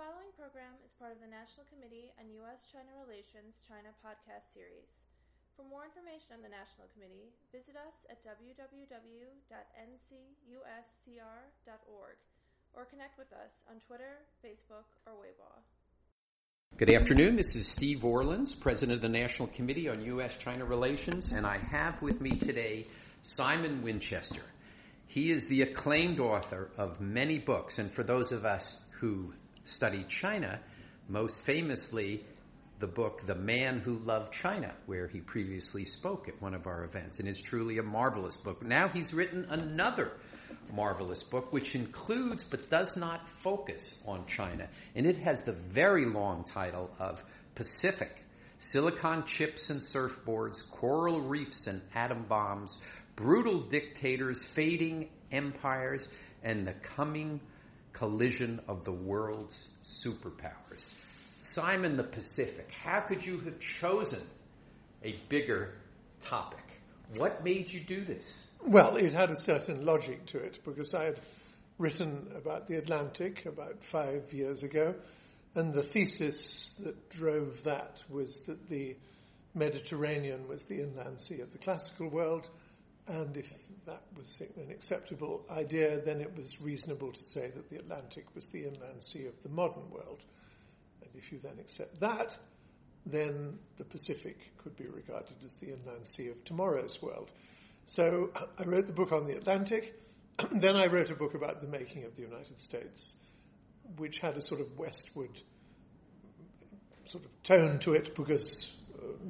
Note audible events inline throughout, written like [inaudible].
following program is part of the National Committee on U.S. China Relations China podcast series. For more information on the National Committee, visit us at www.ncuscr.org or connect with us on Twitter, Facebook, or Weibo. Good afternoon. This is Steve Orlins, President of the National Committee on U.S. China Relations, and I have with me today Simon Winchester. He is the acclaimed author of many books, and for those of us who study China, most famously the book The Man Who Loved China, where he previously spoke at one of our events, and is truly a marvelous book. Now he's written another marvelous book, which includes but does not focus on China, and it has the very long title of Pacific Silicon Chips and Surfboards, Coral Reefs and Atom Bombs, Brutal Dictators, Fading Empires, and the Coming Collision of the World's Superpowers. Simon the Pacific, how could you have chosen a bigger topic? What made you do this? Well, it had a certain logic to it because I had written about the Atlantic about five years ago, and the thesis that drove that was that the Mediterranean was the inland sea of the classical world, and if that was an acceptable idea, then it was reasonable to say that the Atlantic was the inland sea of the modern world. And if you then accept that, then the Pacific could be regarded as the inland sea of tomorrow's world. So I wrote the book on the Atlantic. [clears throat] then I wrote a book about the making of the United States, which had a sort of westward sort of tone to it because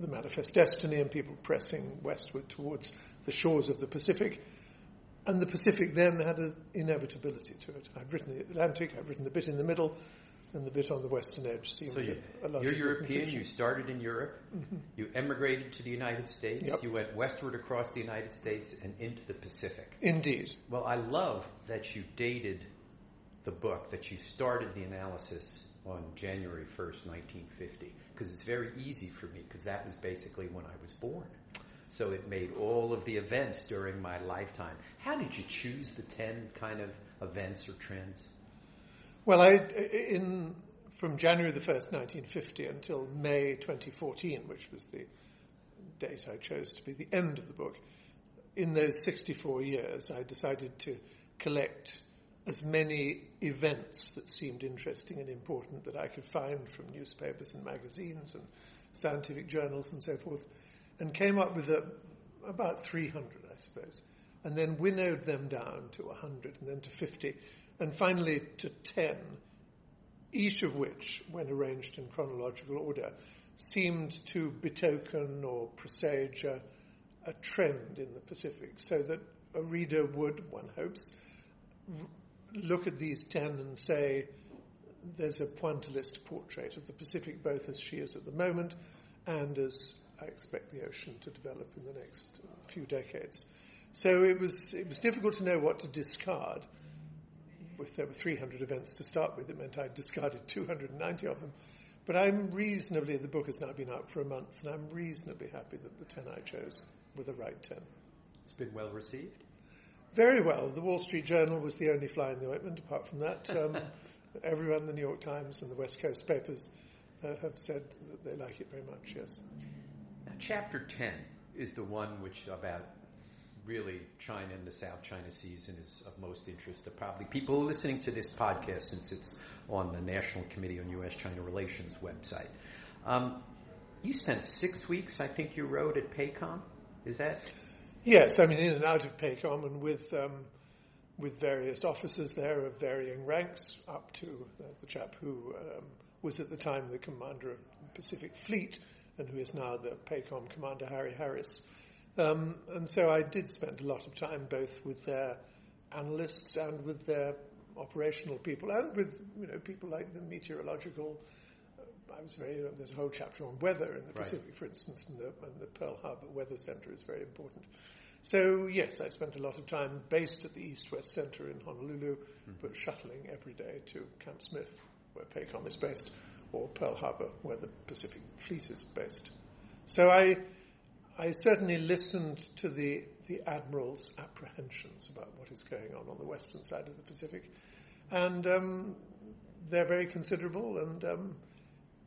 the manifest destiny and people pressing westward towards the shores of the Pacific. And the Pacific then had an inevitability to it. I've written the Atlantic, I've written the bit in the middle, and the bit on the western edge seemed so you, a, a You're European, you started in Europe, mm-hmm. you emigrated to the United States, yep. you went westward across the United States and into the Pacific. Indeed. Well, I love that you dated the book, that you started the analysis on January 1st, 1950, because it's very easy for me, because that was basically when I was born. So it made all of the events during my lifetime. How did you choose the 10 kind of events or trends? Well, I, in, from January the 1st, 1950 until May 2014, which was the date I chose to be the end of the book, in those 64 years, I decided to collect as many events that seemed interesting and important that I could find from newspapers and magazines and scientific journals and so forth, and came up with a, about 300, I suppose, and then winnowed them down to 100 and then to 50 and finally to 10, each of which, when arranged in chronological order, seemed to betoken or presage a, a trend in the Pacific, so that a reader would, one hopes, look at these 10 and say, there's a pointillist portrait of the Pacific, both as she is at the moment and as I expect the ocean to develop in the next few decades. So it was, it was difficult to know what to discard if there were 300 events to start with, it meant I discarded 290 of them. But I'm reasonably, the book has now been out for a month, and I'm reasonably happy that the 10 I chose were the right 10. It's been well received? Very well. The Wall Street Journal was the only fly in the ointment. Apart from that, [laughs] um, everyone, the New York Times and the West Coast papers, uh, have said that they like it very much, yes. Now, chapter 10 is the one which about really China and the South China Seas and is of most interest to probably people listening to this podcast since it's on the National Committee on U.S. China Relations website. Um, you spent six weeks, I think you wrote at PACOM. Is that? Yes, I mean in and out of PACOM and with um, with various officers there of varying ranks, up to uh, the chap who um, was at the time the commander of the Pacific Fleet and who is now the PACOM commander, Harry Harris. Um, and so I did spend a lot of time both with their analysts and with their operational people and with you know people like the meteorological. I was very. There's a whole chapter on weather in the right. Pacific, for instance, and the, and the Pearl Harbor Weather Center is very important. So yes, I spent a lot of time based at the East-West Center in Honolulu, mm-hmm. but shuttling every day to Camp Smith, where PACOM is based, or Pearl Harbor, where the Pacific Fleet is based. So I I certainly listened to the, the Admiral's apprehensions about what is going on on the western side of the Pacific and um, they're very considerable and um,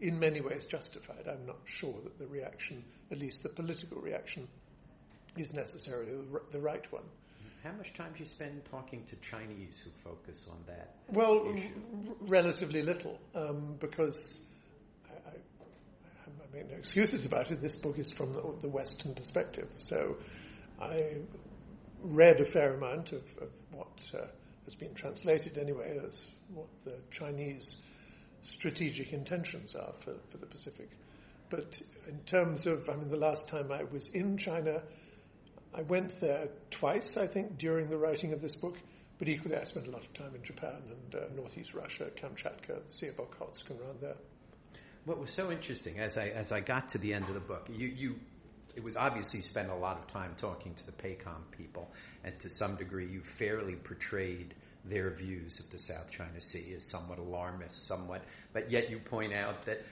in many ways justified. I'm not sure that the reaction, at least the political reaction, is necessarily the right one. How much time do you spend talking to Chinese who focus on that? Well, r- relatively little, um, because I, I, I, make no excuses about it. This book is from the, the, Western perspective, so I read a fair amount of, of what uh, has been translated anyway as what the Chinese strategic intentions are for, for the Pacific. But in terms of, I mean, the last time I was in China, I went there twice, I think, during the writing of this book, but equally I spent a lot of time in Japan and uh, northeast Russia, Kamchatka, the Sea of Okhotsk, and around there. What was so interesting as I as I got to the end of the book, you you it was obviously spent a lot of time talking to the PACOM people, and to some degree you fairly portrayed their views of the South China Sea as somewhat alarmist, somewhat, but yet you point out that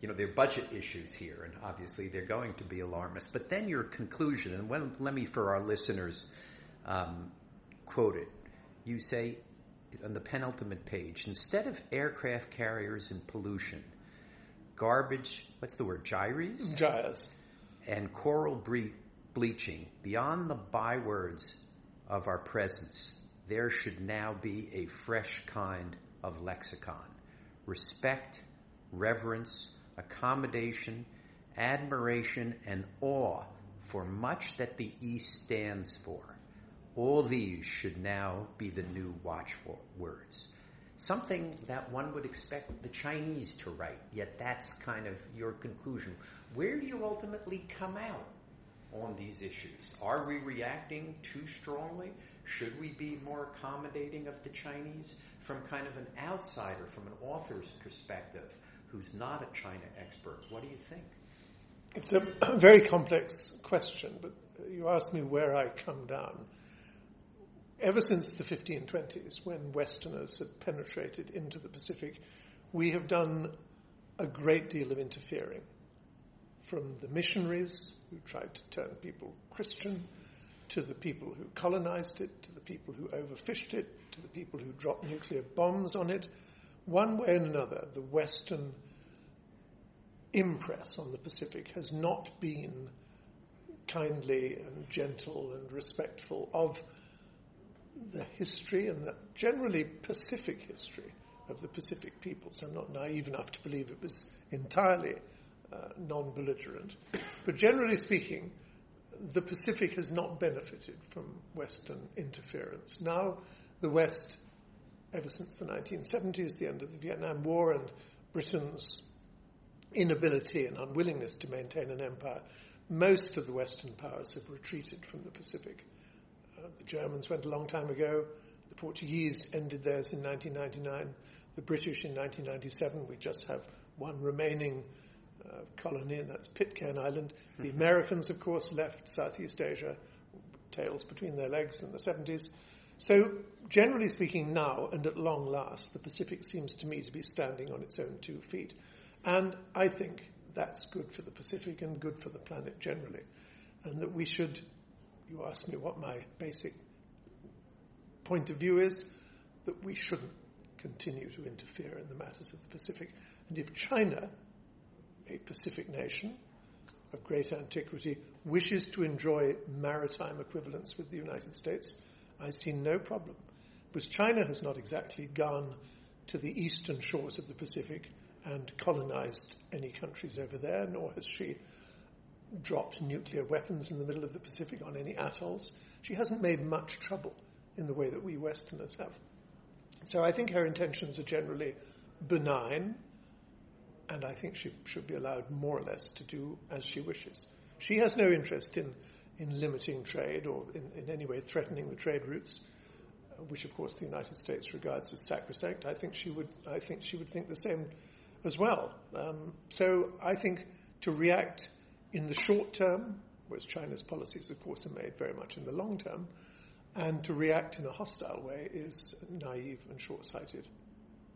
you know, there are budget issues here, and obviously they're going to be alarmist. But then your conclusion, and when, let me, for our listeners, um, quote it. You say on the penultimate page, instead of aircraft carriers and pollution, garbage, what's the word, gyres? Gyres. And coral bre- bleaching, beyond the bywords of our presence, there should now be a fresh kind of lexicon. Respect, reverence, accommodation, admiration, and awe for much that the East stands for. All these should now be the new watchwords. Something that one would expect the Chinese to write, yet that's kind of your conclusion. Where do you ultimately come out on these issues? Are we reacting too strongly? Should we be more accommodating of the Chinese from kind of an outsider, from an author's perspective? who's not a China expert. What do you think? It's a very complex question, but you asked me where I come down. Ever since the 1520s, when Westerners had penetrated into the Pacific, we have done a great deal of interfering. From the missionaries who tried to turn people Christian, to the people who colonized it, to the people who overfished it, to the people who dropped nuclear bombs on it, one way and another, the Western impress on the Pacific has not been kindly and gentle and respectful of the history and the generally Pacific history of the Pacific peoples. I'm not naive enough to believe it was entirely uh, non belligerent. But generally speaking, the Pacific has not benefited from Western interference. Now, the West ever since the 1970s, the end of the Vietnam War, and Britain's inability and unwillingness to maintain an empire, most of the Western powers have retreated from the Pacific. Uh, the Germans went a long time ago. The Portuguese ended theirs in 1999. The British in 1997. We just have one remaining uh, colony, and that's Pitcairn Island. The mm-hmm. Americans, of course, left Southeast Asia, tails between their legs in the 70s. So, generally speaking, now and at long last, the Pacific seems to me to be standing on its own two feet. And I think that's good for the Pacific and good for the planet generally. And that we should, you asked me what my basic point of view is, that we shouldn't continue to interfere in the matters of the Pacific. And if China, a Pacific nation of great antiquity, wishes to enjoy maritime equivalence with the United States, I see no problem. Because China has not exactly gone to the eastern shores of the Pacific and colonized any countries over there, nor has she dropped nuclear weapons in the middle of the Pacific on any atolls. She hasn't made much trouble in the way that we Westerners have. So I think her intentions are generally benign, and I think she should be allowed more or less to do as she wishes. She has no interest in in limiting trade or in, in any way threatening the trade routes, which of course the United States regards as sacrosanct. I think she would, I think she would think the same as well. Um, so I think to react in the short term, whereas China's policies, of course, are made very much in the long term, and to react in a hostile way is naive and short-sighted.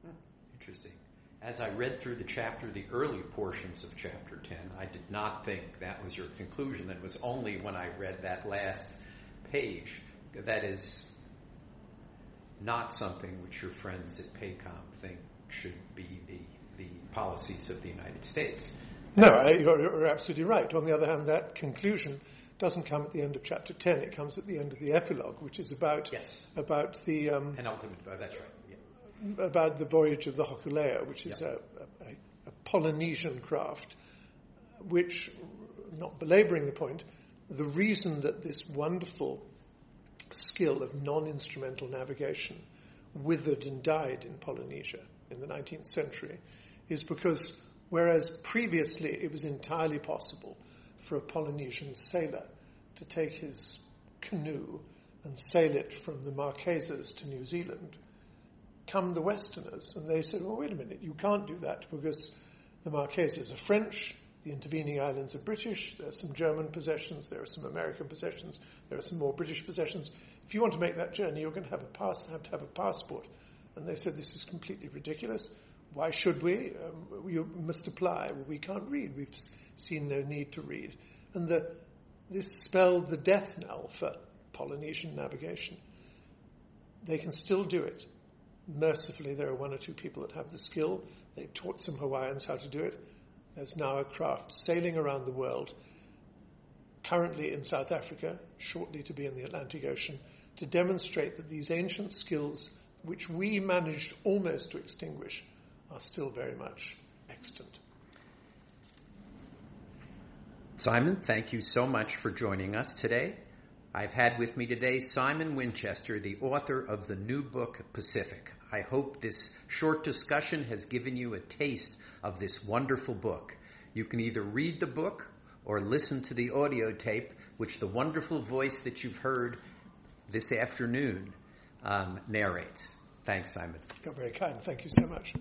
Hmm, interesting as I read through the chapter, the early portions of chapter 10, I did not think that was your conclusion. It was only when I read that last page that is not something which your friends at PACOM think should be the, the policies of the United States. No, you're, you're absolutely right. On the other hand, that conclusion doesn't come at the end of chapter 10, it comes at the end of the epilogue, which is about, yes. about the. Um, Penultimate, oh, that's right. About the voyage of the Hokulea, which is Yeah. a, a, a Polynesian craft, which, not belaboring the point, the reason that this wonderful skill of non instrumental navigation withered and died in Polynesia in the 19th century is because whereas previously it was entirely possible for a Polynesian sailor to take his canoe and sail it from the Marquesas to New Zealand, come the Westerners and they said, well, wait a minute, you can't do that because the Marquesas are French, the intervening islands are British, there are some German possessions, there are some American possessions, there are some more British possessions. If you want to make that journey, you're going to have, pass, have to have a passport. And they said, this is completely ridiculous. Why should we? Um, you must apply. Well, we can't read. We've seen no need to read. And the, this spelled the death knell for Polynesian navigation. They can still do it. Mercifully, there are one or two people that have the skill. They've taught some Hawaiians how to do it. There's now a craft sailing around the world, currently in South Africa, shortly to be in the Atlantic Ocean, to demonstrate that these ancient skills, which we managed almost to extinguish, are still very much extant. Simon, thank you so much for joining us today. I've had with me today Simon Winchester, the author of the new book Pacific. I hope this short discussion has given you a taste of this wonderful book. You can either read the book or listen to the audio tape, which the wonderful voice that you've heard this afternoon um, narrates. Thanks, Simon. You're very kind. Thank you so much.